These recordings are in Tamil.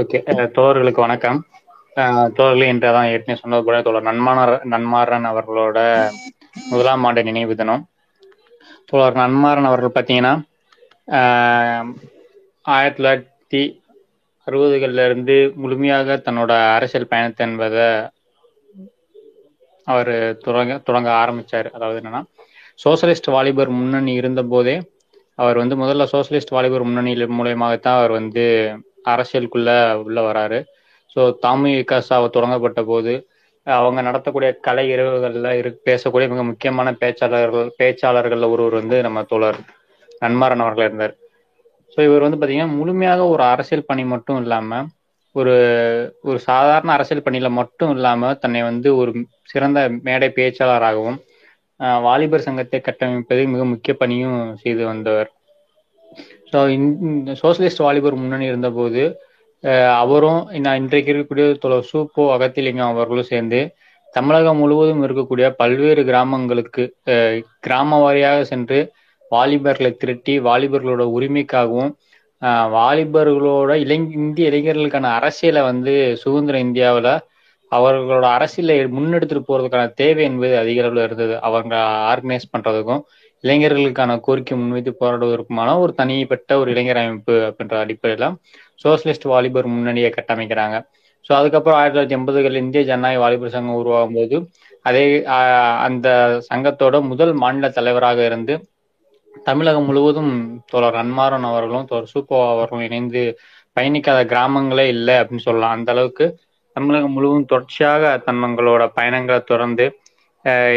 ஓகே. தோழர்களுக்கு வணக்கம். தோழர்கள் என்று தான் ஏற்கனவே சொன்னது போல தோழர் நன்மார நன்மாறன் அவர்களோட முதலாம் ஆண்டு நினைவு தினம். தோழர் நன்மாறன் அவர்கள் பார்த்தீங்கன்னா ஆயிரத்தி தொள்ளாயிரத்தி அறுபதுகள்ல இருந்து முழுமையாக தன்னோட அரசியல் பயணத்தை என்பதை அவர் தொடங்க தொடங்க ஆரம்பிச்சார். அதாவது என்னன்னா சோசலிஸ்ட் வாலிபர் முன்னணி இருந்த போதே அவர் வந்து முதல்ல சோசலிஸ்ட் வாலிபர் முன்னணியில் மூலயமாகத்தான் அவர் வந்து அரசியலுக்குள்ள உள்ள வராரு. ஸோ தாமி விகாசாவை தொடங்கப்பட்ட போது அவங்க நடத்தக்கூடிய கலை இரவுகளில் இரு பேசக்கூடிய மிக முக்கியமான பேச்சாளர்கள் பேச்சாளர்கள்ல ஒருவர் வந்து நம்ம தோழர் நன்மாரன் அவர்கள் இருந்தார். ஸோ இவர் வந்து பார்த்தீங்கன்னா முழுமையாக ஒரு அரசியல் பணி மட்டும் இல்லாம ஒரு ஒரு சாதாரண அரசியல் பணியில மட்டும் இல்லாம தன்னை வந்து ஒரு சிறந்த மேடை பேச்சாளராகவும் வாலிபர் சங்கத்தை கட்டமைப்பதில் மிக முக்கிய பணியும் செய்து வந்தவர். ஸோ இந்த சோசியலிஸ்ட் வாலிபர் முன்னணி இருந்தபோது அவரும் இன்றைக்கு இருக்கக்கூடிய தொழில் சூப்போ அகத்திலிங்கம் அவர்களும் சேர்ந்து தமிழகம் முழுவதும் இருக்கக்கூடிய பல்வேறு கிராமங்களுக்கு கிராம வாரியாக சென்று வாலிபர்களை திரட்டி வாலிபர்களோட உரிமைக்காகவும் வாலிபர்களோட இளை இந்திய இளைஞர்களுக்கான அரசியலை வந்து சுதந்திர இந்தியாவில் அவர்களோட அரசியலை முன்னெடுத்துட்டு போறதுக்கான தேவை என்பது அதிக அளவில் இருந்தது. அவங்க ஆர்கனைஸ் பண்றதுக்கும் இளைஞர்களுக்கான கோரிக்கை முன்வைத்து போராடுவதற்குமான ஒரு தனிப்பட்ட ஒரு இளைஞர் அமைப்பு அப்படின்ற அடிப்படையில சோசியலிஸ்ட் வாலிபர் முன்னணியை கட்டமைக்கிறாங்க. ஸோ அதுக்கப்புறம் ஆயிரத்தி தொள்ளாயிரத்தி எண்பதுகளில் இந்திய ஜனநாயக வாலிபர் சங்கம் உருவாகும் போது அதே அந்த சங்கத்தோட முதல் மாநில தலைவராக இருந்து தமிழகம் முழுவதும் தோழர் அன்மாரன் அவர்களும் தோழர் சூப்போ அவர்களும் இணைந்து பயணிக்காத கிராமங்களே இல்லை அப்படின்னு சொல்லலாம். அந்த அளவுக்கு தமிழகம் முழுவதும் தொடர்ச்சியாக தன்னங்களோட பயணங்களை தொடர்ந்து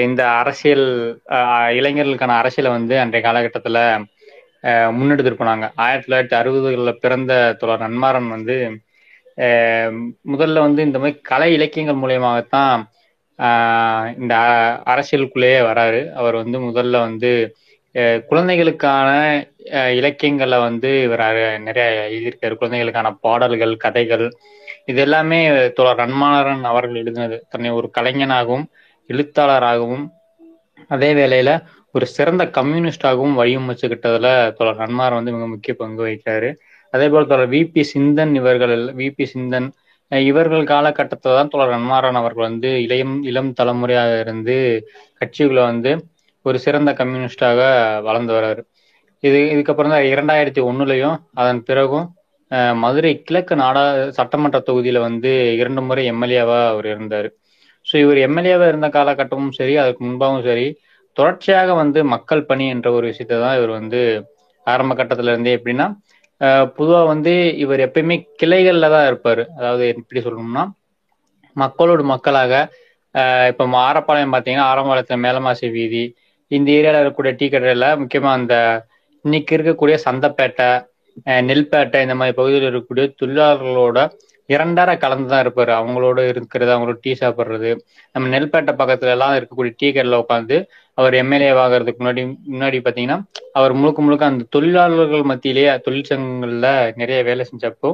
இந்த அரசியல் இளைஞர்களுக்கான அரசியலை வந்து அன்றைய காலகட்டத்தில் முன்னெடுத்துட்டு போனாங்க ஆயிரத்தி தொள்ளாயிரத்தி அறுபதுகளில் பிறந்த தொடர் நன்மாரன் வந்து முதல்ல வந்து இந்த மாதிரி கலை இலக்கியங்கள் மூலயமாகத்தான் இந்த அரசியலுக்குள்ளேயே வராரு. அவர் வந்து முதல்ல வந்து குழந்தைகளுக்கான இலக்கியங்களை வந்து இவர் நிறைய எழுதியிருக்காரு. குழந்தைகளுக்கான பாடல்கள் கதைகள் இது எல்லாமே தோழர் ரன்மானரன் அவர்கள் எழுதினது. தன்னை ஒரு கலைஞனாகவும் எழுத்தாளராகவும் அதே வேளையில ஒரு சிறந்த கம்யூனிஸ்டாகவும் வடிவமைச்சுக்கிட்டதுல தோழர் நன்மார் வந்து மிக முக்கிய பங்கு வகிக்கிறாரு. அதே போல தோழர் வி. பி. சிந்தன் இவர்கள் வி. பி. சிந்தன் இவர்கள் காலகட்டத்தில் தான் தோழர் நன்மாரன் அவர்கள் வந்து இளையம் இளம் தலைமுறையாக இருந்து கட்சிகளை வந்து ஒரு சிறந்த கம்யூனிஸ்டாக வளர்ந்து வர்றாரு. இது இதுக்கப்புறம் தான் இரண்டாயிரத்தி ஒன்னுலையும் அதன் பிறகும் மதுரை கிழக்கு நாடா சட்டமன்ற தொகுதியில வந்து இரண்டு முறை எம்எல்ஏவா அவர் இருந்தார். ஸோ இவர் எம்எல்ஏவா இருந்த காலகட்டமும் சரி அதுக்கு முன்பாகவும் சரி தொடர்ச்சியாக வந்து மக்கள் பணி என்ற ஒரு விஷயத்தை தான் இவர் வந்து ஆரம்ப கட்டத்துல இருந்தே எப்படின்னா பொதுவாக வந்து இவர் எப்பயுமே கிளைகள்ல தான் இருப்பார். அதாவது எப்படி சொல்லணும்னா மக்களோட மக்களாக இப்போ ஆரப்பாளையம் பார்த்தீங்கன்னா ஆரம்பாளையத்தில் மேலமாசி வீதி இந்த ஏரியாவில் இருக்கக்கூடிய டீ கடையில் முக்கியமாக அந்த இன்னைக்கு இருக்கக்கூடிய சந்தைப்பேட்டை நெல்பேட்டை இந்த மாதிரி பகுதியில் இருக்கக்கூடிய தொழிலாளர்களோட இரண்டரை கலந்து தான் இருப்பாரு. அவங்களோட இருக்கிறது அவங்களோட டீ சாப்பிட்றது. நம்ம நெல்பேட்டை பக்கத்துல எல்லாம் இருக்கக்கூடிய டீ கடையில உட்காந்து அவர் எம்எல்ஏ ஆகிறதுக்கு முன்னாடி முன்னாடி பார்த்தீங்கன்னா அவர் முழுக்க முழுக்க அந்த தொழிலாளர்கள் மத்தியிலேயே தொழிற்சங்கங்கள்ல நிறைய வேலை செஞ்சப்போ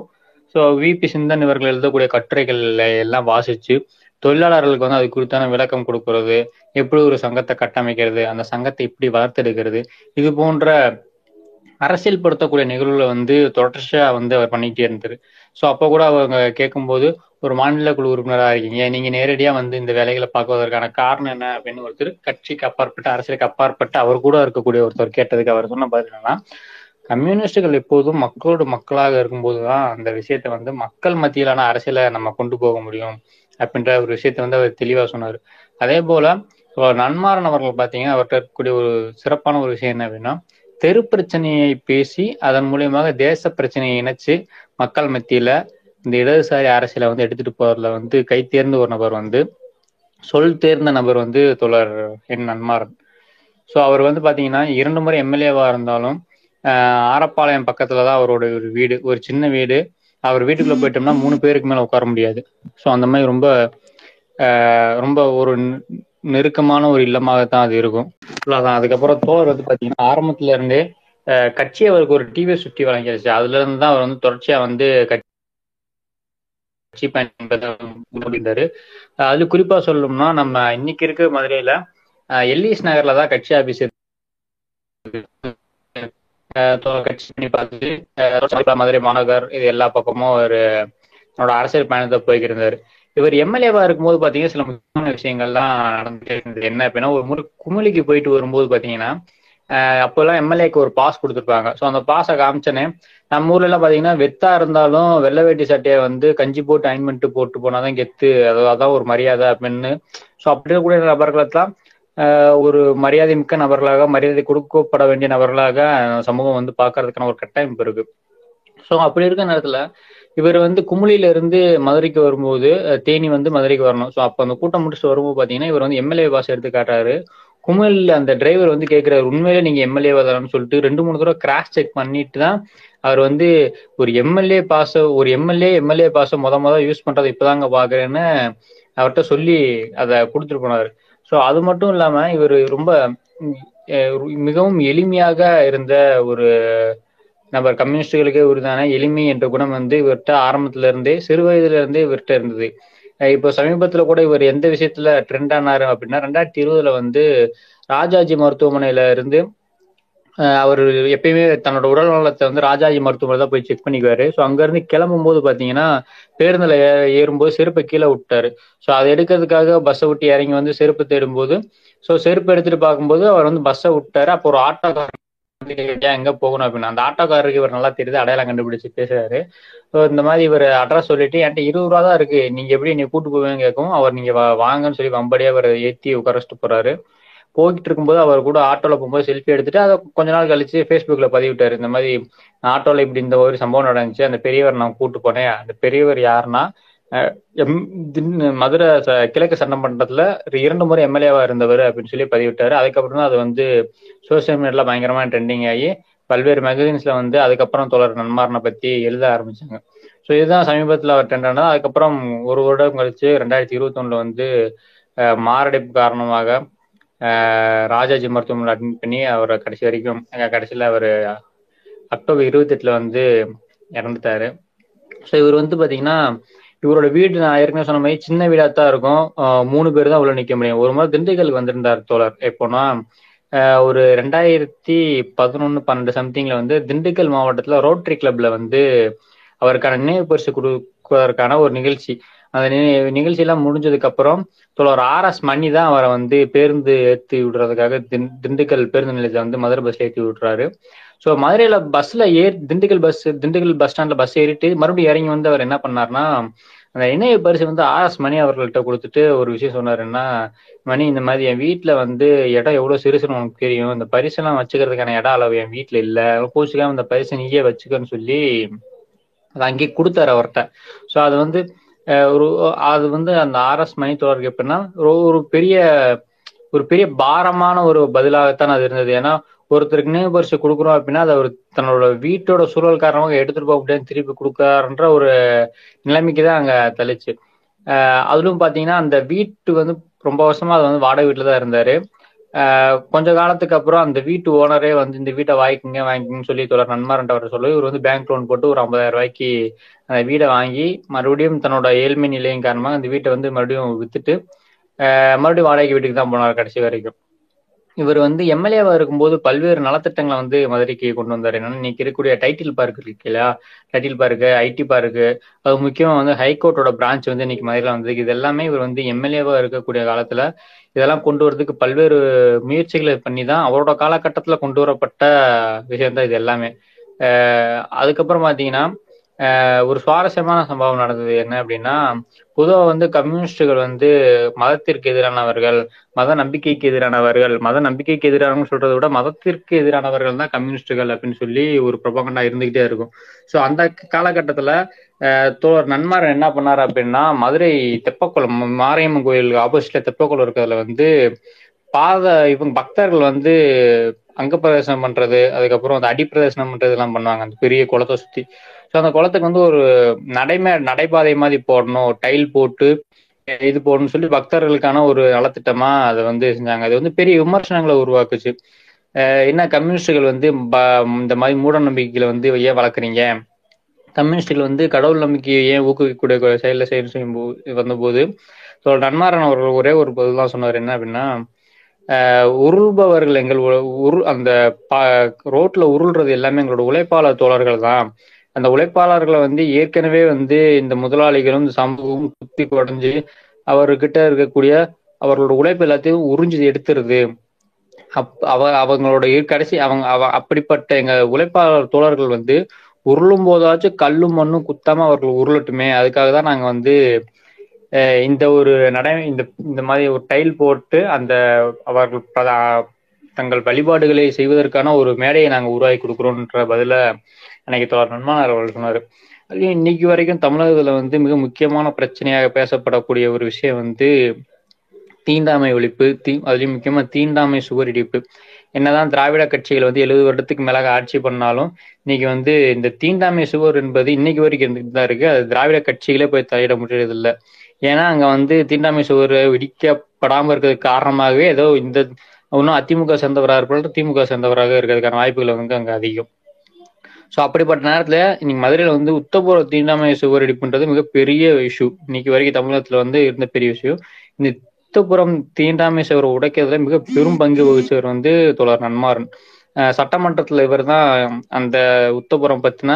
ஸோ விபி சிந்தன் இவர்கள் எழுதக்கூடிய கட்டுரைகள் எல்லாம் வாசிச்சு தொழிலாளர்களுக்கு வந்து அது குறித்தான விளக்கம் கொடுக்கறது எப்படி ஒரு சங்கத்தை கட்டமைக்கிறது அந்த சங்கத்தை எப்படி வளர்த்தெடுக்கிறது இது போன்ற அரசியல் படுத்தக்கூடிய நிகழ்வுல வந்து தொடர்ச்சியா வந்து அவர் பண்ணிக்கிட்டே இருந்தாரு ஸோ அப்போ கூட அவங்க கேட்கும்போது ஒரு மாநில குழு உறுப்பினராக இருக்கீங்க. நீங்க நேரடியா வந்து இந்த வேலைகளை பார்க்குவதற்கான காரணம் என்ன? அப்படின்னு ஒருத்தர் கட்சிக்கு அப்பாற்பட்டு அரசியலுக்கு அப்பாற்பட்டு அவர் கூட இருக்கக்கூடிய ஒருத்தர் கேட்டதுக்கு அவர் சொன்ன பதில் என்னன்னா கம்யூனிஸ்டுகள் எப்போதும் மக்களோட மக்களாக இருக்கும்போது தான் அந்த விஷயத்த வந்து மக்கள் மத்தியிலான அரசியலை நம்ம கொண்டு போக முடியும். அப்படின்ற ஒரு விஷயத்த வந்து அவர் தெளிவா சொன்னார். அதே போல நன்மாறன் அவர்கள் பார்த்தீங்கன்னா அவர்கிட்ட இருக்கக்கூடிய ஒரு சிறப்பான ஒரு விஷயம் என்ன அப்படின்னா தெரு பிரச்சனையை பேசி அதன் மூலியமாக தேச பிரச்சனையை இணைச்சு மக்கள் மத்தியில இந்த இடதுசாரி அரசியலை வந்து எடுத்துட்டு போறதுல வந்து கை தேர்ந்த ஒரு நபர் வந்து சொல் தேர்ந்த நபர் வந்து தோழர் என் நன்மாரன் ஸோ அவர் வந்து பாத்தீங்கன்னா இரண்டு முறை எம்எல்ஏவா இருந்தாலும் ஆரப்பாளையம் பக்கத்துல தான் அவரோட ஒரு வீடு ஒரு சின்ன வீடு. அவர் வீட்டுக்குள்ள போயிட்டோம்னா மூணு பேருக்கு மேல உட்கார முடியாது. ஸோ அந்த மாதிரி ரொம்ப ரொம்ப ஒரு நெருக்கமான ஒரு இல்லமாகத்தான் அது இருக்கும். அதான் அதுக்கப்புறம் தோழர் வந்து பாத்தீங்கன்னா ஆரம்பத்துல இருந்தே கட்சி அவருக்கு ஒரு டிவிஎஸ் சுற்றி வழங்கிடுச்சு அதுல இருந்து தான் அவர் வந்து தொடர்ச்சியா வந்து கட்சி பயன்படுத்தாரு அது குறிப்பா சொல்லணும்னா நம்ம இன்னைக்கு இருக்க மதுரையில எல்லிஸ் நகர்ல தான் கட்சி ஆபீஸ் கட்சி பண்ணி பார்த்து மதுரை மாநகர் இது எல்லா பக்கமும் ஒரு என்னோட அரசியல் பயணத்தை போய்க்கிருந்தாரு இவர் எம்எல்ஏவா இருக்கும்போது பாத்தீங்கன்னா சில முக்கியமான விஷயங்கள்லாம் நடந்துட்டே இருந்தது என்ன அப்படின்னா ஒரு முறை குமிழிக்கு போயிட்டு வரும்போது பாத்தீங்கன்னா அப்போல்லாம் எம்எல்ஏக்கு ஒரு பாஸ் கொடுத்துருப்பாங்க. ஸோ அந்த பாஸை காமிச்சனே நம்ம ஊர்ல எல்லாம் பாத்தீங்கன்னா வெத்தா இருந்தாலும் வெள்ளை வேட்டி சட்டையை வந்து கஞ்சி போட்டு அயன் பண்ணிட்டு போட்டு போனாதான் கெத்து. அதான் ஒரு மரியாதை அப்படின்னு. ஸோ அப்படி இருக்கக்கூடிய நபர்களெல்லாம் ஒரு மரியாதை மிக்க நபர்களாக மரியாதை கொடுக்கப்பட வேண்டிய நபர்களாக சமூகம் வந்து பாக்குறதுக்கான ஒரு கட்டாயம் இருக்கு. ஸோ அப்படி இருக்க நேரத்துல இவர் வந்து குமுளில இருந்து மதுரைக்கு வரும்போது தேனி வந்து மதுரைக்கு வரணும். ஸோ அப்போ அந்த கூட்டம் முடிச்சுட்டு வரும்போது பாத்தீங்கன்னா இவர் வந்து எம்எல்ஏ பாஸ் எடுத்து காட்டுறாரு. குமலில் அந்த டிரைவர் வந்து கேட்கிறாரு உண்மையிலே நீங்க எம்எல்ஏ தானு சொல்லிட்டு ரெண்டு மூணு தடவை கிராஸ் செக் பண்ணிட்டு தான் அவர் வந்து ஒரு எம்எல்ஏ பாஸ ஒரு எம்எல்ஏ எம்எல்ஏ பாஸ முத முத யூஸ் பண்றதை இப்பதாங்க பாக்குறேன்னு அவர்கிட்ட சொல்லி அதை கொடுத்துட்டு போனாரு. ஸோ அது மட்டும் இல்லாம இவர் ரொம்ப மிகவும் எளிமையாக இருந்த ஒரு நபர் கம்யூனிஸ்டுகளுக்கே உரிதான எளிமை என்ற குணம் வந்து இவர்கிட்ட ஆரம்பத்துல இருந்தே சிறு வயதுல இருந்தே இவர்கிட்ட இருந்தது இப்போ சமீபத்துல கூட இவர் எந்த விஷயத்துல ட்ரெண்ட் ஆனாரு அப்படின்னா ரெண்டாயிரத்தி இருபதுல வந்து ராஜாஜி மருத்துவமனையில இருந்து அவர் எப்பயுமே தன்னோட உடல் நலத்தை வந்து ராஜாஜி மருத்துவமனை தான் போய் செக் பண்ணிக்குவாரு. ஸோ அங்கேருந்து கிளம்பும் போது பார்த்தீங்கன்னா பேருந்தில் ஏறும்போது செருப்பை கீழே விட்டாரு. ஸோ அதை எடுக்கிறதுக்காக பஸ்ஸை விட்டு இறங்கி வந்து செருப்பு தேடும்போது ஸோ செருப்பு எடுத்துட்டு பார்க்கும்போது அவர் வந்து பஸ்ஸை விட்டாரு. அப்போ ஒரு ஆட்டோக்காரன் எங்க போகணும் அப்படின்னு. அந்த ஆட்டோக்காரருக்கு இவர் நல்லா தெரியுது அடையாளம் கண்டுபிடிச்சு பேசுறாரு. ஸோ இந்த மாதிரி இவர் அட்ரஸ் சொல்லிட்டு என்கிட்ட இருபது ரூபா தான் இருக்கு. நீங்க எப்படி நீ கூட்டு போவீங்க கேட்கும் அவர் நீங்க வாங்கன்னு சொல்லி வம்படியா அவர் ஏத்தி உட்கார வச்சுட்டு போறாரு. போய்கிட்டு இருக்கும்போது அவர் கூட ஆட்டோல போகும்போது செல்ஃபி எடுத்துட்டு அதை கொஞ்ச நாள் கழிச்சு ஃபேஸ்புக்ல பதிவிட்டாரு. இந்த மாதிரி ஆட்டோல இப்படி இந்த ஒரு சம்பவம் நடந்துச்சு. அந்த பெரியவர் நான் கூட்டு போனேன். அந்த பெரியவர் யாருன்னா மதுரை கிழக்கு சட்டமன்றத்துல இரண்டு முறை எம்எல்ஏவா இருந்தவர் அப்படின்னு சொல்லி பதிவிட்டாரு. அதுக்கப்புறம் தான் அது வந்து சோசியல் மீடியால பயங்கரமா ட்ரெண்டிங் ஆகி பல்வேறு மேகசின்ஸ்ல வந்து அதுக்கப்புறம் தொடர் நன்மாரனை பத்தி எழுத ஆரம்பிச்சாங்க. ஸோ இதுதான் சமீபத்தில் அவர் ட்ரெண்ட் ஆனது. அதுக்கப்புறம் ஒரு வருடம் கழிச்சு ரெண்டாயிரத்தி இருபத்தொன்னுல வந்து மாரடைப்பு காரணமாக ராஜாஜி மருத்துவமனை அட்மிட் பண்ணி அவரை கடைசி வரைக்கும் கடைசியில் அவர் அக்டோபர் இருபத்தெட்டில் வந்து இறந்துட்டாரு. ஸோ இவர் வந்து பார்த்தீங்கன்னா இவரோட வீடு நான் ஏற்கனவே சொன்ன மாதிரி சின்ன வீடா தான் இருக்கும் மூணு பேர் தான் உள்ள நிக்க முடியும். ஒரு முறை திண்டுக்கலுக்கு வந்திருந்தார் தோழர் எப்போனா ஒரு ரெண்டாயிரத்தி பதினொன்னு பன்னெண்டு சம்திங்ல வந்து திண்டுக்கல் மாவட்டத்துல ரோட்டரி கிளப்ல வந்து அவருக்கான நினைவு பரிசு கொடுப்பதற்கான ஒரு நிகழ்ச்சி. அந்த நிகழ்ச்சி எல்லாம் முடிஞ்சதுக்கு அப்புறம் தோழர் ஆர் எஸ் மணி தான் அவரை வந்து பேருந்து ஏற்றி விடுறதுக்காக திண்டுக்கல் பேருந்து நிலையத்தை வந்து மதுரை பஸ்ல ஏற்றி விடுறாரு. ஸோ மதுரையில பஸ்ல ஏறி திண்டுக்கல் பஸ் திண்டுக்கல் பஸ் ஸ்டாண்ட்ல பஸ் ஏறிட்டு மறுபடியும் இறங்கி வந்து அவர் என்ன பண்ணார்னா அந்த இணைய பரிசு வந்து ஆர் எஸ் மணி அவர்கள்ட்ட கொடுத்துட்டு ஒரு விஷயம் சொன்னாருன்னா மணி இந்த மாதிரி என் வீட்டில் வந்து இடம் எவ்வளவு சிறுசுன்னு உனக்கு தெரியும். இந்த பரிசு எல்லாம் வச்சுக்கிறதுக்கான இடம் அளவு என் வீட்டில் இல்லை. கோச்சுக்காம இந்த பரிசு நீயே வச்சுக்கன்னு சொல்லி அதை அங்கேயே கொடுத்தாரு அவர்கிட்ட. ஸோ அது வந்து ஒரு அது வந்து அந்த ஆர்எஸ் மணி தொடருக்கு எப்படின்னா ஒரு பெரிய ஒரு பெரிய பாரமான ஒரு பதிலாகத்தான் அது இருந்தது. ஏன்னா ஒருத்தருக்கு நினைவு பரிசு கொடுக்குறோம் அப்படின்னா அதை அவர் தன்னோட வீட்டோட சூழல் காரணமாக எடுத்துட்டு போக முடியாது. திருப்பி கொடுக்காருன்ற ஒரு நிலைமைக்கு தான் அங்க தள்ளிச்சு. அதுலும் பாத்தீங்கன்னா அந்த வீட்டு வந்து ரொம்ப வருஷமா அது வந்து வாடகை வீட்டுல தான் இருந்தாரு. கொஞ்ச காலத்துக்கு அப்புறம் அந்த வீட்டு ஓனரே வந்து இந்த வீட்டை வாங்கிக்கங்க வாங்கிக்கங்கன்னு சொல்லி தொடர் நன்மாரன் அவர் சொல்லி இவர் வந்து பேங்க் லோன் போட்டு ஒரு ஐம்பதாயிரம் ரூபாய்க்கு அந்த வீடை வாங்கி மறுபடியும் தன்னோட ஏழ்மை நிலையின் காரணமாக அந்த வீட்டை வந்து மறுபடியும் வித்துட்டு மறுபடியும் வாடகை வீட்டுக்கு தான் போனார் கடைசி வரைக்கும். இவர் வந்து எம்எல்ஏவா இருக்கும்போது பல்வேறு நலத்திட்டங்களை வந்து மதுரைக்கு கொண்டு வந்தார். என்னன்னா இன்னைக்கு இருக்கக்கூடிய டைட்டில் பார்க் இருக்கு இல்லையா? டைட்டில் பார்க்கு ஐடி பார்க்கு அது முக்கியமா வந்து ஹைகோர்ட்டோட பிரான்ச் வந்து இன்னைக்கு மதுரையில வந்தது இது எல்லாமே இவர் வந்து எம்எல்ஏவா இருக்கக்கூடிய காலத்துல இதெல்லாம் கொண்டு வரதுக்கு பல்வேறு முயற்சிகளை பண்ணி தான் அவரோட காலகட்டத்துல கொண்டு வரப்பட்ட விஷயம் தான் இது எல்லாமே. அதுக்கப்புறம் பாத்தீங்கன்னா ஒரு சுவாரஸ்யமான சம்பவம் நடந்தது. என்ன அப்படின்னா பொதுவாக வந்து கம்யூனிஸ்டுகள் வந்து மதத்திற்கு எதிரானவர்கள் மத நம்பிக்கைக்கு எதிரானவர்கள் மத நம்பிக்கைக்கு எதிரானவங்க சொல்றதை விட மதத்திற்கு எதிரானவர்கள் தான் கம்யூனிஸ்டுகள் அப்படின்னு சொல்லி ஒரு பிரபகண்டா இருந்துகிட்டே இருக்கும். ஸோ அந்த காலகட்டத்துல தோழர் நன்மாரன் என்ன பண்ணாரு அப்படின்னா மதுரை தெப்பக்குளம் மாரியம்மன் கோயிலுக்கு ஆப்போசிட்ல தெப்பக்குளம் இருக்கிறதுல வந்து பாத இவங்க பக்தர்கள் வந்து அங்க பிரதேசனம் பண்றது அதுக்கப்புறம் அந்த அடிப்பிரதேசனம் பண்றது எல்லாம் பண்ணுவாங்க. அந்த பெரிய குளத்தை சுத்தி. ஸோ அந்த குளத்துக்கு வந்து ஒரு நடைமே நடைபாதை மாதிரி போடணும். டைல் போட்டு இது போடணும்னு சொல்லி பக்தர்களுக்கான ஒரு நலத்திட்டமா அதை வந்து செஞ்சாங்க. அது வந்து பெரிய விமர்சனங்களை உருவாக்குச்சு. என்ன கம்யூனிஸ்டுகள் வந்து இந்த மாதிரி மூட நம்பிக்கைகளை வந்து ஏன் வளர்க்குறீங்க? கம்யூனிஸ்டுகள் வந்து கடவுள் நம்பிக்கையை ஏன் ஊக்குவிக்கக்கூடிய செயலில் செயல் செய்யும் வந்தபோது ஸோ நன்மாரன் அவர்கள் ஒரே ஒரு பதில் தான் சொன்னார். என்ன அப்படின்னா உருள்பவர்கள் எங்கள் உரு அந்த ரோட்ல உருள்றது எல்லாமே எங்களோட உழைப்பாளர் தோழர்கள் தான். அந்த உழைப்பாளர்களை வந்து ஏற்கனவே வந்து இந்த முதலாளிகளும் இந்த சமூகமும் குத்தி குறைஞ்சு அவர்கிட்ட இருக்கக்கூடிய அவர்களோட உழைப்பு எல்லாத்தையும் உறிஞ்சு எடுத்துருது. அப் அவ அவங்களோட கடைசி அவங்க அவ அப்படிப்பட்ட எங்க உழைப்பாளர் தோழர்கள் வந்து உருளும் போதாச்சும் கல்லும் மண்ணும் குத்தாம அவர்கள் உருளட்டுமே. அதுக்காக தான் நாங்க வந்து இந்த ஒரு நடை இந்த இந்த மாதிரி ஒரு டைல் போட்டு அந்த அவர்கள் தங்கள் வழிபாடுகளை செய்வதற்கான ஒரு மேடையை நாங்க உருவாக்கி கொடுக்குறோன்ற பதில அன்னைக்கு தோழர் நன்மானார் அவர்கள் சொன்னார். அதுலயும் இன்னைக்கு வரைக்கும் தமிழகத்துல வந்து மிக முக்கியமான பிரச்சனையாக பேசப்படக்கூடிய ஒரு விஷயம் வந்து தீண்டாமை ஒழிப்பு தீ அதுலயும் முக்கியமா தீண்டாமை சுவரிடிப்பு என்னதான் திராவிட கட்சிகள் வந்து எழுபது வருடத்துக்கு மேலாக ஆட்சி பண்ணாலும் இன்னைக்கு வந்து இந்த தீண்டாமை சுவர் என்பது இன்னைக்கு வரைக்கும் இருந்துட்டு தான் இருக்கு. அது திராவிட கட்சிகளே போய் தலையிட முடியறது இல்ல ஏன்னா அங்க வந்து தீண்டாமை சுவர் விடிக்கப்படாம இருக்கிறதுக்கு காரணமாகவே ஏதோ இந்த இன்னும் அதிமுக சேர்ந்தவராக இருப்பாரு திமுக சேர்ந்தவராக இருக்கிறதுக்கான வாய்ப்புகள் வந்து அங்க அதிகம். ஸோ அப்படிப்பட்ட நேரத்துல இன்னைக்கு மதுரையில வந்து உத்தபூர்வ தீண்டாமை சுவரடிப்புன்றது மிகப்பெரிய இஷ்யூ இன்னைக்கு வரைக்கும் தமிழகத்துல வந்து இருந்த பெரிய விஷயம் இந்த உத்தபுரம் தீண்டாமை சுவரை உடைக்கிறதுல மிக பெரும் பங்கு வகிச்சவர் வந்து தோழர் நன்மாறன். சட்டமன்றத்தில் சட்டமன்றத்துல இவர் தான் அந்த உத்தபுரம் பத்தினா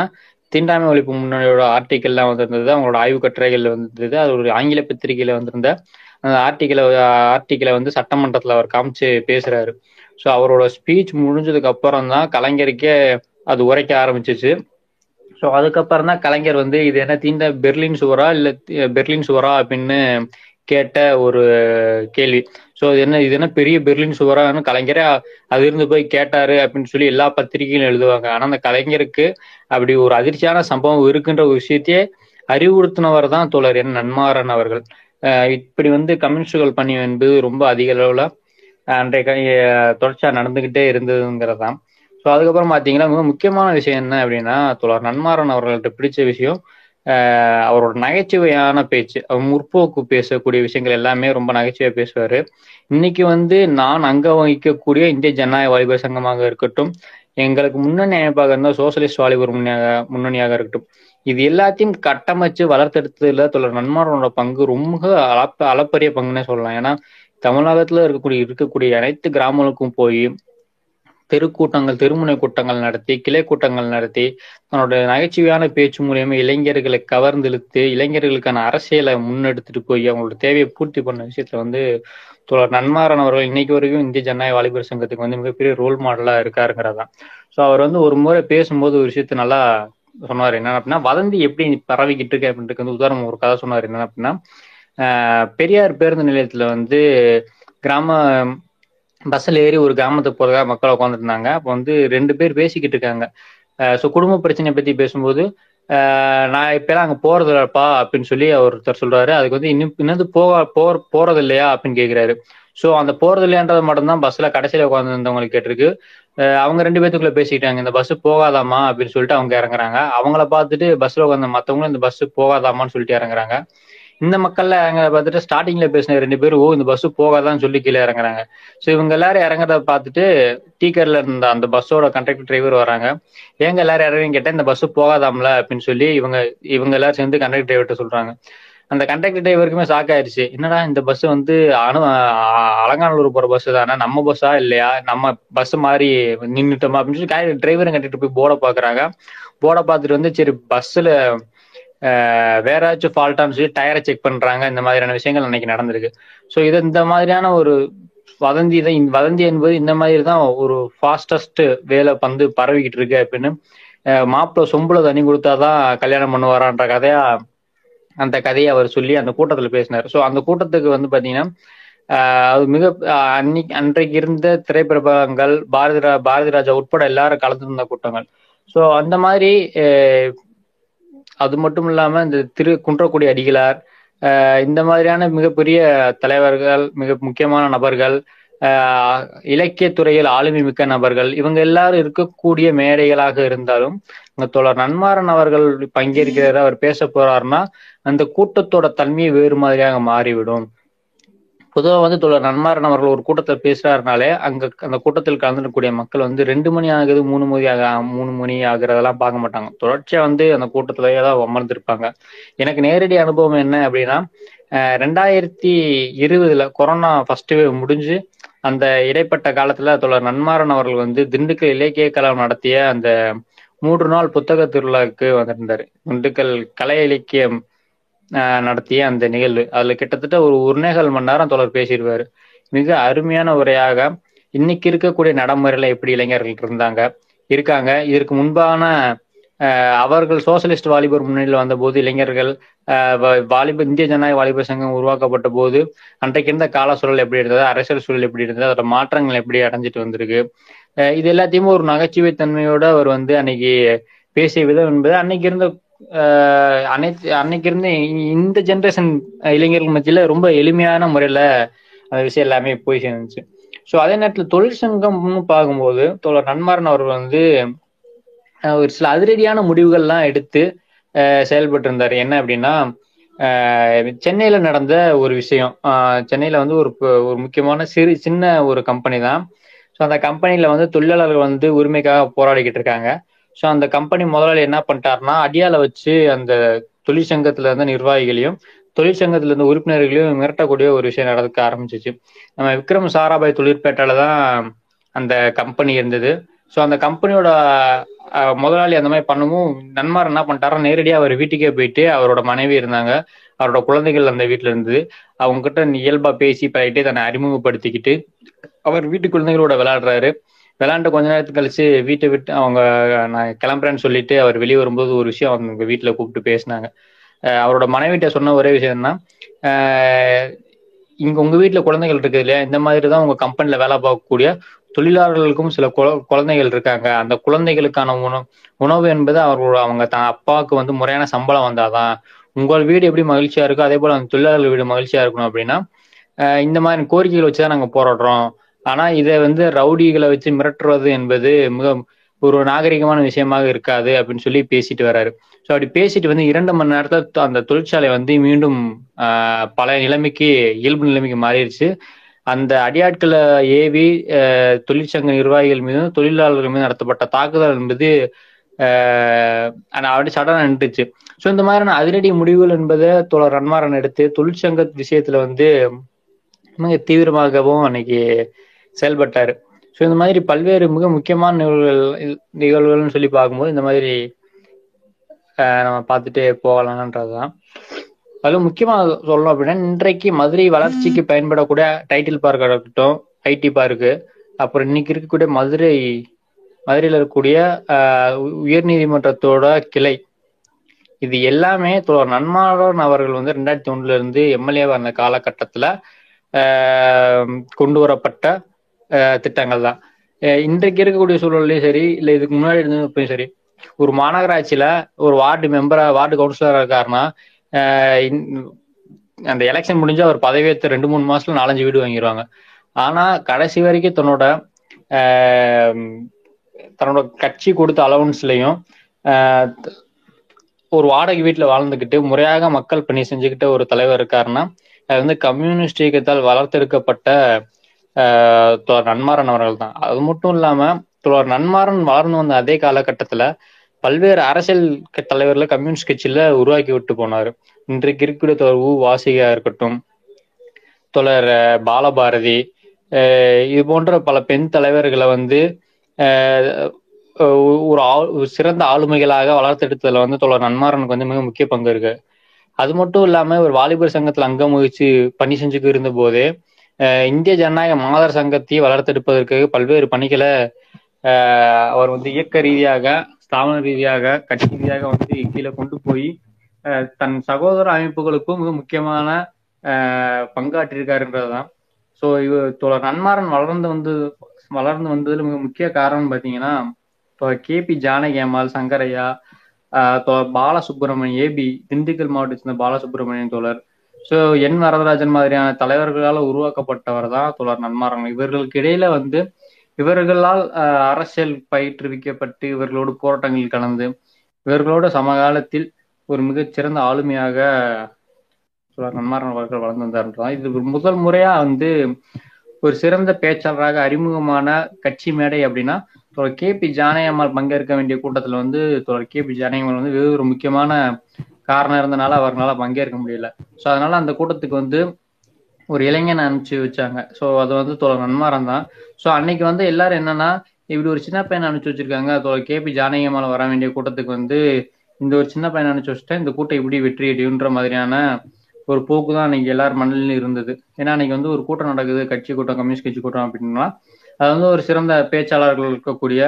தீண்டாமை ஒழிப்பு முன்னணியோட ஆர்டிக்கல்லாம் வந்திருந்தது. அவங்களோட ஆய்வு கட்டுரைகள் வந்தது. அது ஒரு ஆங்கில பத்திரிகையில வந்திருந்த அந்த ஆர்டிக்கலை ஆர்டிக்கலை வந்து சட்டமன்றத்துல அவர் காமிச்சு பேசுறாரு. ஸோ அவரோட ஸ்பீச் முடிஞ்சதுக்கு அப்புறம் தான் கலைஞருக்கே அது உரைக்க ஆரம்பிச்சிச்சு. ஸோ அதுக்கப்புறம் தான் கலைஞர் வந்து இது என்ன தீண்ட பெர்லின் சுவரா இல்ல பெர்லின் சுவரா அப்படின்னு கேட்ட ஒரு கேள்வி. ஸோ இது என்ன இது என்ன பெரிய பெர்லின் சுவரான்னு கலைஞரே அது இருந்து போய் கேட்டாரு அப்படின்னு சொல்லி எல்லா பத்திரிகையும் எழுதுவாங்க. ஆனா அந்த கலைஞருக்கு அப்படி ஒரு அதிர்ச்சியான சம்பவம் இருக்குன்ற ஒரு விஷயத்தையே அறிவுறுத்தினவர் தான் தோழர் என் நன்மாறன் அவர்கள். இப்படி வந்து கம்யூனிஸ்டுகள் பணி என்பது ரொம்ப அதிக அளவுல அன்றைய க- தொடர்ச்சியா நடந்துகிட்டே இருந்ததுங்கிறதான் ஸோ அதுக்கப்புறம் பாத்தீங்கன்னா மிக முக்கியமான விஷயம் என்ன அப்படின்னா தோழர் நன்மாறன் அவர்கள்ட்ட பிடிச்ச விஷயம் அவரோட நகைச்சுவையான பேச்சு அவர் முற்போக்கு பேசக்கூடிய விஷயங்கள் எல்லாமே ரொம்ப நகைச்சுவையா பேசுவாரு. இன்னைக்கு வந்து நான் அங்க வகிக்கக்கூடிய இந்திய ஜனநாயக வாலிபர் சங்கமாக இருக்கட்டும் எங்களுக்கு முன்னணி அமைப்பாக இருந்தால் சோசியலிஸ்ட் வாலிபர் முன்னணியாக முன்னணியாக இருக்கட்டும். இது எல்லாத்தையும் கட்டமைச்சு வளர்த்தெடுத்ததுல தொடர் நன்மாரோட பங்கு ரொம்ப அளப்ப அளப்பரிய பங்குன்னே சொல்லலாம். ஏன்னா தமிழகத்துல இருக்கக்கூடிய இருக்கக்கூடிய அனைத்து கிராமங்களுக்கும் போய் தெருக்கூட்டங்கள் தெருமுனை கூட்டங்கள் நடத்தி கிளை கூட்டங்கள் நடத்தி தன்னோட நகைச்சுவையான பேச்சு மூலியமா இளைஞர்களை கவர்ந்தெழுத்து இளைஞர்களுக்கான அரசியலை முன்னெடுத்துட்டு போய் அவங்களோட தேவையை பூர்த்தி பண்ண விஷயத்துல வந்து தோழர் நன்மாறன் அவர்கள் இன்னைக்கு வரைக்கும் இந்திய ஜனநாயக வாலிபர் சங்கத்துக்கு வந்து மிகப்பெரிய ரோல் மாடலா இருக்காருங்கிறதான். ஸோ அவர் வந்து ஒரு முறை பேசும்போது ஒரு விஷயத்த நல்லா சொன்னார். என்ன அப்படின்னா வதந்தி எப்படி பரவிக்கிட்டு இருக்கு? அப்படின்றது வந்து உதாரணம் ஒரு கதை சொன்னார். என்ன அப்படின்னா பெரியார் பேருந்து நிலையத்துல வந்து கிராம பஸ்ஸில் ஏறி ஒரு கிராமத்துக்கு போகிறதா மக்கள் உட்காந்துருந்தாங்க அப்போ வந்து ரெண்டு பேர் பேசிக்கிட்டு இருக்காங்க. ஸோ குடும்ப பிரச்சனையை பற்றி பேசும்போது நான் இப்பெல்லாம் அங்கே போறது இல்லப்பா அப்படின்னு சொல்லி ஒருத்தர் சொல்றாரு. அதுக்கு வந்து இன்னும் இன்னது போக போற போறது இல்லையா அப்படின்னு கேட்குறாரு ஸோ அந்த போறது இல்லையான்றது மட்டும்தான் பஸ்ல கடைசியில உட்காந்துருந்தவங்களுக்கு கேட்டிருக்கு. அவங்க ரெண்டு பேத்துக்குள்ள பேசிக்கிட்டாங்க. இந்த பஸ் போகாதாமா அப்படின்னு சொல்லிட்டு அவங்க இறங்குறாங்க. அவங்கள பார்த்துட்டு பஸ்ல உட்காந்து மற்றவங்களும் இந்த பஸ் போகாதாமான்னு சொல்லிட்டு இறங்குறாங்க. இந்த மக்கள்ல இறங்க பார்த்துட்டு ஸ்டார்டிங்ல பேசின ரெண்டு பேரும் ஓ இந்த பஸ் போகாதான்னு சொல்லி கீழே இறங்குறாங்க. ஸோ இவங்க எல்லாரும் இறங்குறத பார்த்துட்டு டீக்கர்ல இருந்த அந்த பஸ்ஸோட கண்டக்டர் டிரைவர் வராங்க. ஏங்க எல்லாரும் இறங்கி கேட்டா இந்த பஸ் போகாதாம்ல? அப்படின்னு சொல்லி இவங்க இவங்க எல்லாரும் சேர்ந்து கண்டக்டர் டிரைவர்கிட்ட சொல்றாங்க. அந்த கண்டக்டர் டிரைவருக்குமே ஷாக் ஆயிருச்சு என்னடா இந்த பஸ் வந்து அணு அலங்கானூர் அலங்காநல்லூர் போற பஸ் தானே? நம்ம பஸ்ஸா இல்லையா? நம்ம பஸ் மாதிரி நின்றுட்டோமா அப்படின்னு சொல்லி டிரைவரும் கட்டிட்டு போய் போர்டை பாக்குறாங்க போர்டை பார்த்துட்டு வந்து சரி பஸ்ல வேற ஏதாச்சும் ஃபால்ட்டான்னு சொல்லி டயரை செக் பண்றாங்க இந்த மாதிரியான விஷயங்கள் அன்னைக்கு நடந்திருக்கு. ஸோ இது இந்த மாதிரியான ஒரு வதந்தி தான் இந்த வதந்தி என்பது இந்த மாதிரி தான் ஒரு ஃபாஸ்டஸ்ட் வேலை வந்து பரவிக்கிட்டு இருக்கு அப்படின்னு மாப்பிள்ள சொம்புல தண்ணி கொடுத்தாதான் கல்யாணம் பண்ணுவாரான்ற கதையா அந்த கதையை அவர் சொல்லி அந்த கூட்டத்துல பேசினார். ஸோ அந்த கூட்டத்துக்கு வந்து பாத்தீங்கன்னா அது மிக அன்னைக்கு அன்றைக்கு இருந்த திரைப்பிரபலங்கள் பாரதி ரா- பாரதி ராஜா உட்பட எல்லாரும் கலந்துருந்த கூட்டங்கள். ஸோ அந்த மாதிரி அது மட்டும் இல்லாம இந்த திரு குன்றக்குடி அடிகளார் ஆஹ் இந்த மாதிரியான மிகப்பெரிய தலைவர்கள் மிக முக்கியமான நபர்கள் ஆஹ் இலக்கியத்துறையில் ஆளுமை மிக்க நபர்கள் இவங்க எல்லாரும் இருக்கக்கூடிய மேடைகளாக இருந்தாலும் இந்த தோழர் நன்மாறன் அவர்கள் பங்கேற்கிறார் அவர் பேச போறாருன்னா அந்த கூட்டத்தோட தன்மையை வேறு மாதிரியாக மாறிவிடும். பொதுவா வந்து தோழர் நன்மாறன் அவர்கள் ஒரு கூட்டத்தில் பேசுறாருனாலே அங்க அந்த கூட்டத்தில் கலந்துக்கூடிய மக்கள் வந்து ரெண்டு மணி ஆகுது மூணு மணி ஆக மூணு மணி ஆகுறதெல்லாம் பார்க்க மாட்டாங்க. தொடர்ச்சியா வந்து அந்த கூட்டத்திலேயே தான் அமர்ந்திருப்பாங்க. எனக்கு நேரடி அனுபவம் என்ன அப்படின்னா ரெண்டாயிரத்தி இருபதுல கொரோனா ஃபர்ஸ்ட் வேவ் முடிஞ்சு அந்த இடைப்பட்ட காலத்துல தோழர் நன்மாறன் அவர்கள் வந்து திண்டுக்கல் இலக்கிய கலாம் நடத்திய அந்த மூன்று நாள் புத்தக திருவிழாவுக்கு வந்திருந்தாரு. திண்டுக்கல் கலை இலக்கியம் நடத்திய அந்த நிகழ்வு. அதுல கிட்டத்தட்ட ஒரு ஒன்னேகால் மணி நேரம் தொடர் பேசிடுவாரு. மிக அருமையான உரையாக இன்னைக்கு இருக்கக்கூடிய நடைமுறையில எப்படி இளைஞர்கள் இருந்தாங்க? இருக்காங்க. இதற்கு முன்பான அவர்கள் சோசியலிஸ்ட் வாலிபர் முன்னணியில் வந்தபோது இளைஞர்கள் வாலிபர் இந்திய ஜனநாயக வாலிபர் சங்கம் உருவாக்கப்பட்ட போது அன்றைக்கு இருந்த கால சூழல் எப்படி இருந்தது? அரசியல் சூழல் எப்படி இருந்தது? அதோட மாற்றங்கள் எப்படி அடைஞ்சிட்டு வந்திருக்கு? இது எல்லாத்தையுமே ஒரு நகைச்சுவை தன்மையோட அவர் வந்து அன்னைக்கு பேசிய விதம் என்பது அன்னைக்கு இருந்த அனைத்து அன்னைக்கு இருந்து இந்த ஜென்ரேஷன் இளைஞர்கள் மத்தியில ரொம்ப எளிமையான முறையில அந்த விஷயம் எல்லாமே போய் சேர்ந்துச்சு. ஸோ அதே நேரத்தில் தொழிற்சங்கம்னு பார்க்கும்போது தோழர் நன்மாரன் அவர்கள் வந்து ஒரு சில அதிரடியான முடிவுகள்லாம் எடுத்து செயல்பட்டு இருந்தார் என்ன அப்படின்னா சென்னையில நடந்த ஒரு விஷயம். சென்னையில வந்து ஒரு ஒரு முக்கியமான சிறு சின்ன ஒரு கம்பெனி தான். ஸோ அந்த கம்பெனியில் வந்து தொழிலாளர்கள் வந்து உரிமைக்காக போராடிக்கிட்டு இருக்காங்க. ஸோ அந்த கம்பெனி முதலாளி என்ன பண்ணிட்டாருன்னா அடியால வச்சு அந்த தொழிற்சங்கத்துல இருந்த நிர்வாகிகளையும் தொழிற்சங்கத்துல இருந்த உறுப்பினர்களையும் மிரட்டக்கூடிய ஒரு விஷயம் நடக்க ஆரம்பிச்சிச்சு. நம்ம விக்ரம் சாராபாய் தொழிற்பேட்டால தான் அந்த கம்பெனி இருந்தது. ஸோ அந்த கம்பெனியோட முதலாளி அந்த மாதிரி பண்ணவும் நன்மார் என்ன பண்ணிட்டாரா நேரடியாக அவர் வீட்டுக்கே போயிட்டு அவரோட மனைவி இருந்தாங்க. அவரோட குழந்தைகள் அந்த வீட்டில் இருந்தது. அவங்க கிட்ட இயல்பா பேசி பழகிட்டு தன்னை அறிமுகப்படுத்திக்கிட்டு அவர் வீட்டு குழந்தைகளோட விளையாடுறாரு. விளாண்ட கொஞ்ச நேரத்துக்கு கழிச்சு வீட்டை விட்டு அவங்க நான் கிளம்புறேன்னு சொல்லிட்டு அவர் வெளியே வரும்போது ஒரு விஷயம் அவங்க வீட்டில் கூப்பிட்டு பேசினாங்க. அவரோட மனைவிட்ட சொன்ன ஒரே விஷயம் என்ன இங்க உங்க வீட்டுல குழந்தைகள் இருக்குது இல்லையா? இந்த மாதிரி தான் உங்க கம்பெனில வேலை பார்க்கக்கூடிய தொழிலாளர்களுக்கும் சில குழந்தைகள் இருக்காங்க. அந்த குழந்தைகளுக்கான உணவு உணவு என்பது அவர்களோட அவங்க தான் அப்பாவுக்கு வந்து முறையான சம்பளம் வந்தாதான் உங்கள் வீடு எப்படி மகிழ்ச்சியா இருக்கோ அதே போல அந்த தொழிலாளர்கள் வீடு மகிழ்ச்சியா இருக்கணும் அப்படின்னா இந்த மாதிரி கோரிக்கைகள் வச்சுதான் நாங்க போராடுறோம். ஆனா இதை வந்து ரவுடிகளை வச்சு மிரட்டுறது என்பது மிக ஒரு நாகரிகமான விஷயமாக இருக்காது அப்படின்னு சொல்லி பேசிட்டு வர்றாரு ஸோ அப்படி பேசிட்டு வந்து இரண்டு மணி நேரத்தில் அந்த தொழிற்சாலை வந்து மீண்டும் பழைய நிலைமைக்கு இயல்பு நிலைமைக்கு மாறிடுச்சு. அந்த அடியாட்களை ஏவி தொழிற்சங்க நிர்வாகிகள் மீதும் தொழிலாளர்கள் மீது நடத்தப்பட்ட தாக்குதல் என்பது அப்படி சடனாக நின்றுச்சு. ஸோ இந்த மாதிரியான அதிரடி முடிவுகள் என்பதை தோழர் ரன்மாரன் எடுத்து தொழிற்சங்க விஷயத்துல வந்து மிக தீவிரமாகவும் அன்னைக்கு செயல்பட்டாரு. ஸோ இந்த மாதிரி பல்வேறு மிக முக்கியமான நிகழ்வுகள் நிகழ்வுகள்னு சொல்லி பார்க்கும்போது இந்த மாதிரி நம்ம பார்த்துட்டே போகலான்றதுதான் அதுவும் முக்கியமா சொல்லணும் அப்படின்னா இன்றைக்கு மதுரை வளர்ச்சிக்கு பயன்படக்கூடிய டைட்டில் பார்க் இருக்கட்டும் ஐடி பார்க்கு அப்புறம் இன்னைக்கு இருக்கக்கூடிய மதுரை மதுரையில் இருக்கக்கூடிய உயர் நீதிமன்றத்தோட கிளை. இது எல்லாமே நன்மாரன் அவர்கள் வந்து ரெண்டாயிரத்தி ஒண்ணுல இருந்து எம்எல்ஏ வந்த காலகட்டத்துல கொண்டு வரப்பட்ட திட்டங்கள் தான். இன்றைக்கு இருக்கக்கூடிய சூழல்லையும் சரி இல்லை இதுக்கு முன்னாடி இருந்ததும் சரி ஒரு மாநகராட்சியில ஒரு வார்டு மெம்பரா வார்டு கவுன்சிலரா இருக்காருன்னா அந்த எலெக்ஷன் முடிஞ்சு அவர் பதவியேற்ற ரெண்டு மூணு மாசத்துல நாலஞ்சு வீடு வாங்கிடுவாங்க ஆனா கடைசி வரைக்கும் தன்னோட தன்னோட கட்சி கொடுத்த அலவன்ஸ்லையும் ஒரு வாடகை வீட்டில் வாழ்ந்துக்கிட்டு முறையாக மக்கள் பணி செஞ்சுக்கிட்ட ஒரு தலைவர் இருக்காருன்னா அது வந்து கம்யூனிஸ்ட் இயக்கத்தால் வளர்த்தெடுக்கப்பட்ட நன்மாறன் அவர்கள் தான் அது மட்டும் இல்லாம தோழர் நன்மாறன் வளர்ந்து வந்த அதே காலகட்டத்துல பல்வேறு அரசியல் தலைவர்கள் கம்யூனிஸ்ட் கட்சியில உருவாக்கி விட்டு போனாரு. இன்றைக்கு இருக்கிற தோழர் உ வாசிகா இருக்கட்டும் தோழர் பாலபாரதி இது போன்ற பல பெண் தலைவர்களை வந்து ஒரு சிறந்த ஆளுமைகளாக வளர்த்தெடுத்ததுல வந்து தோழர் நன்மாறனுக்கு வந்து மிக முக்கிய பங்கு இருக்கு. அது மட்டும் இல்லாம ஒரு வாலிபர் சங்கத்துல அங்கம் வகிச்சு பணி செஞ்சுக்கு இருந்த போதே இந்திய ஜனநாயக மாதர் சங்கத்தை வளர்த்தெடுப்பதற்கு பல்வேறு பணிகளை அவர் வந்து இயக்க ரீதியாக ஸ்தாபன ரீதியாக கட்சி ரீதியாக வந்து கீழே கொண்டு போய் தன் சகோதர அமைப்புகளுக்கும் மிக முக்கியமான பங்காற்றிருக்காருன்றதுதான் ஸோ இவர் தோழர் நன்மாறன் வளர்ந்து வந்து வளர்ந்து வந்ததுல மிக முக்கிய காரணம் பார்த்தீங்கன்னா இப்போ K P Janaki Ammal Sankaraiah Balasubramanian A B Dindigul மாவட்டத்தை சேர்ந்த பாலசுப்ரமணியன் தோழர் ஸோ என் வரதராஜன் மாதிரியான தலைவர்களால் உருவாக்கப்பட்டவர் தான் தோழர் நன்மாறன். இவர்களுக்கு இடையில வந்து இவர்களால் அரசியல் பயிற்றுவிக்கப்பட்டு இவர்களோடு போராட்டங்கள் கலந்து இவர்களோட சமகாலத்தில் ஒரு மிகச்சிறந்த ஆளுமையாக நன்மாறன் அவர்கள் வளர்ந்து வந்தார் இது முதல் முறையா வந்து ஒரு சிறந்த பேச்சாளராக அறிமுகமான கட்சி மேடை அப்படின்னா தொடர் கே. பி. ஜானகியம்மாள் பங்கேற்க வேண்டிய கூட்டத்துல வந்து தொடர் கே. பி. ஜானகியம்மாள் வந்து வெறும் ஒரு முக்கியமான காரணம் இருந்தனால அவர்களால பங்கேற்க முடியல. ஸோ அதனால அந்த கூட்டத்துக்கு வந்து ஒரு இளைஞனை அனுப்பிச்சு வச்சாங்க. ஸோ அது வந்து தோழ நன்மாரம் தான். ஸோ அன்னைக்கு வந்து எல்லாரும் என்னன்னா இப்படி ஒரு சின்ன பையனை அனுப்பிச்சு வச்சிருக்காங்க. தோழ கே பி ஜானகியமால வர வேண்டிய கூட்டத்துக்கு வந்து இந்த ஒரு சின்ன பையனை அனுப்பிச்சு வச்சுட்டேன் இந்த கூட்டம் இப்படி வெற்றி அடியுன்ற மாதிரியான ஒரு போக்கு தான் அன்னைக்கு எல்லார் மனநிலையும் இருந்தது. ஏன்னா அன்னைக்கு வந்து ஒரு கூட்டம் நடக்குது. கட்சி கூட்டம் கம்யூனிஸ்ட் கட்சி கூட்டம் அப்படின்னா அது வந்து ஒரு சிறந்த பேச்சாளர்கள் இருக்கக்கூடிய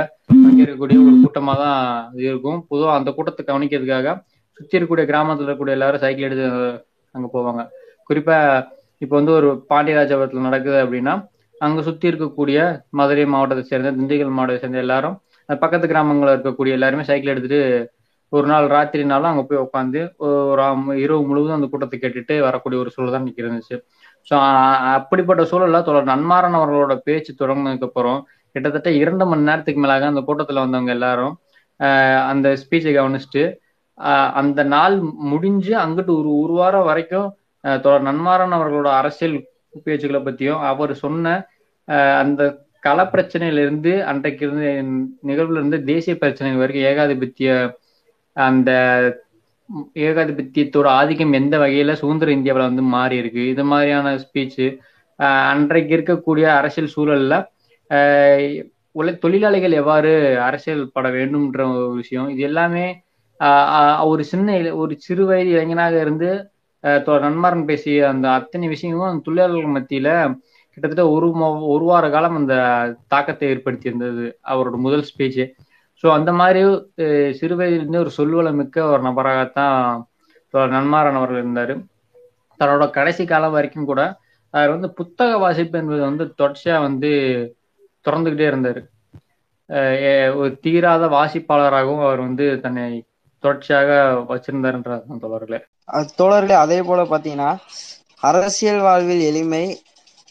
இருக்கக்கூடிய ஒரு கூட்டமாக தான் இருக்கும். பொதுவாக அந்த கூட்டத்தை கவனிக்கிறதுக்காக சுற்றி இருக்கக்கூடிய கிராமத்தில் இருக்கக்கூடிய எல்லாரும் சைக்கிள் எடுத்து அங்கே போவாங்க. குறிப்பா இப்போ வந்து ஒரு பாண்டியராஜபுரத்துல நடக்குது அப்படின்னா அங்க சுத்தி இருக்கக்கூடிய மதுரை மாவட்டத்தை சேர்ந்த திண்டுக்கல் மாவட்டத்தை சேர்ந்த எல்லாரும் பக்கத்து கிராமங்களில் இருக்கக்கூடிய எல்லாருமே சைக்கிள் எடுத்துட்டு ஒரு நாள் ராத்திரினாலும் அங்க போய் உட்காந்து ஒரு இரவு முழுவதும் அந்த கூட்டத்தை கேட்டுட்டு வரக்கூடிய ஒரு சூழல் தான் இருந்துச்சு. ஸோ அப்படிப்பட்ட சூழல்ல தொடர் நன்மாரன் அவர்களோட பேச்சு தொடங்கினதுக்கு அப்புறம் கிட்டத்தட்ட இரண்டு மணி நேரத்துக்கு மேலாக அந்த கூட்டத்துல வந்தவங்க எல்லாரும் அந்த ஸ்பீச்சை கவனிச்சுட்டு அந்த நாள் முடிஞ்சு அங்கிட்டு ஒரு ஒரு வாரம் வரைக்கும் தொடர் நன்மாறன் அவர்களோட அரசியல் பேச்சுக்களை பத்தியும் அவர் சொன்ன அந்த கள பிரச்சனையிலிருந்து அன்றைக்கு இருந்து நிகழ்வுல இருந்து தேசிய பிரச்சனை வரைக்கும் ஏகாதிபத்திய அந்த ஏகாதிபத்தியத்தோட ஆதிக்கம் எந்த வகையில சுதந்திர இந்தியாவில் வந்து மாறி இருக்கு? இது மாதிரியான ஸ்பீச்சு அன்றைக்கு இருக்கக்கூடிய அரசியல் சூழல்ல உள்ள தொழிலாளிகள் எவ்வாறு அரசியல் பட வேண்டும்ன்ற ஒரு விஷயம் இது எல்லாமே ஒரு சின்ன ஒரு சிறு வயது இளைஞனாக இருந்து நன்மாரன் பேசிய அந்த அத்தனை விஷயங்களும் அந்த தொழிலாளர்கள் மத்தியில கிட்டத்தட்ட ஒரு ஒரு வார காலம் அந்த தாக்கத்தை ஏற்படுத்தி இருந்தது அவரோட முதல் ஸ்பீச்சு ஸோ அந்த மாதிரி சிறு வயதிலிருந்து ஒரு சொல்வளம் மிக்க ஒரு நபராகத்தான் நன்மாறன் அவர்கள் இருந்தார். தன்னோட கடைசி காலம் வரைக்கும் கூட அவர் வந்து புத்தக வாசிப்பு என்பது வந்து தொடர்ச்சியா வந்து திறந்துகிட்டே இருந்தார். ஒரு தீராத வாசிப்பாளராகவும் அவர் வந்து தன்னை தொடர்ச்சியாக வச்சிருந்தாருன்றது தோழர்களே. தோழர்களே அதே போல பாத்தீங்கன்னா அரசியல் வாழ்வில் எளிமை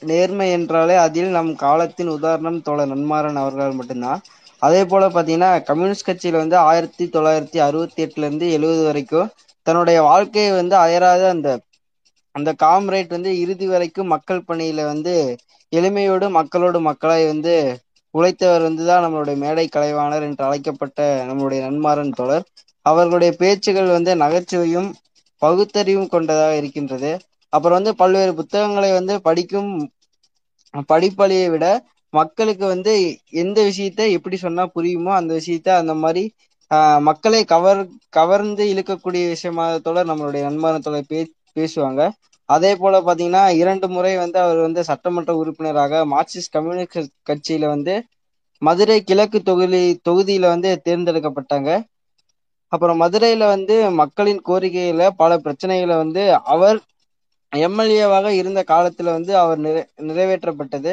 நேர்மை என்றாலே அதில் நம் காலத்தின் உதாரணம் தோழர் நன்மாறன் அவர்கள் மட்டும்தான். அதே போல பாத்தீங்கன்னா கம்யூனிஸ்ட் கட்சியில வந்து ஆயிரத்தி தொள்ளாயிரத்தி அறுபத்தி எட்டுல இருந்து எழுபது வரைக்கும் தன்னுடைய வாழ்க்கையை வந்து அயராத அந்த அந்த காம்ரேட் வந்து இறுதி வரைக்கும் மக்கள் பணியில வந்து எளிமையோடு மக்களோடு மக்களாய் வந்து உழைத்தவர் வந்துதான் நம்மளுடைய மேடை கலைவாணர் என்று அழைக்கப்பட்ட நம்மளுடைய நன்மாறன் தோழர். அவர்களுடைய பேச்சுகள் வந்து நகைச்சுவையும் பகுத்தறிவும் கொண்டதாக இருக்கின்றது. அப்புறம் வந்து பல்வேறு புத்தகங்களை வந்து படிக்கும் படிப்பழியை விட மக்களுக்கு வந்து எந்த விஷயத்த எப்படி சொன்னா புரியுமோ அந்த விஷயத்த அந்த மாதிரி மக்களை கவர் கவர்ந்து இழுக்கக்கூடிய விஷயமாகத்தோட நம்மளுடைய நண்பனத்தோட பே பேசுவாங்க. அதே போல பாத்தீங்கன்னா இரண்டு முறை வந்து அவர் வந்து சட்டமன்ற உறுப்பினராக மார்க்சிஸ்ட் கம்யூனிஸ்ட் கட்சியில வந்து மதுரை கிழக்கு தொகுதி தொகுதியில வந்து தேர்ந்தெடுக்கப்பட்டாங்க. அப்புறம் மதுரையில வந்து மக்களின் கோரிக்கையில பல பிரச்சனைகளை வந்து அவர் எம்எல்ஏவாக இருந்த காலத்துல வந்து அவர் நிறை நிறைவேற்றப்பட்டது.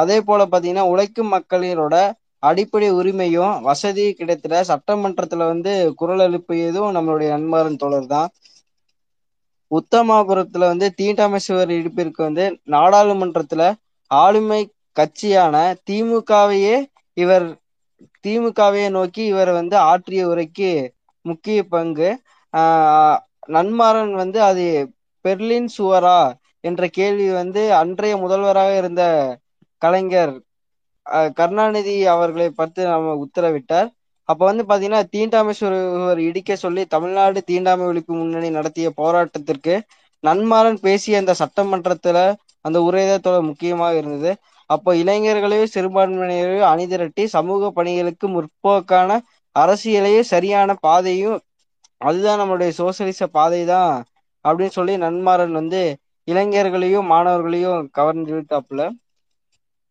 அதே போல பாத்தீங்கன்னா உழைக்கும் மக்களினோட அடிப்படை உரிமையும் வசதி கிடைத்துல சட்டமன்றத்துல வந்து குரல் எழுப்பியதும் நம்மளுடைய நண்பரன் தோழர் தான் உத்தமாபுரத்துல வந்து தீண்டாமேஸ்வர் இடிப்பிற்கு வந்து நாடாளுமன்றத்துல ஆளுமை கட்சியான திமுகவையே இவர் திமுகவையே நோக்கி இவர் வந்து ஆற்றிய உரைக்கு முக்கிய பங்கு. ஆஹ் நன்மாறன் வந்து அது பெர்லின் சுவரா என்ற கேள்வி வந்து அன்றைய முதல்வராக இருந்த கலைஞர் கருணாநிதி அவர்களை பார்த்து நம்ம உத்தரவிட்டார். அப்ப வந்து பாத்தீங்கன்னா தீண்டாமேஸ்வரர் இடிக்க சொல்லி தமிழ்நாடு தீண்டாமை ஒழிப்பு முன்னணி நடத்திய போராட்டத்திற்கு நன்மாறன் பேசிய அந்த சட்டமன்றத்துல அந்த உரைதான் முக்கியமாக இருந்தது. அப்போ இளைஞர்களையும் சிறுபான்மையினரையும் அணிதிரட்டி சமூக பணிகளுக்கு முற்போக்கான அரசியலையும் சரியான பாதையும் அதுதான் நம்மளுடைய சோசியலிச பாதை தான் அப்படின்னு சொல்லி நன்மாறன் வந்து இளைஞர்களையும் மாணவர்களையும் கவர்ந்து இழுத்தாப்புல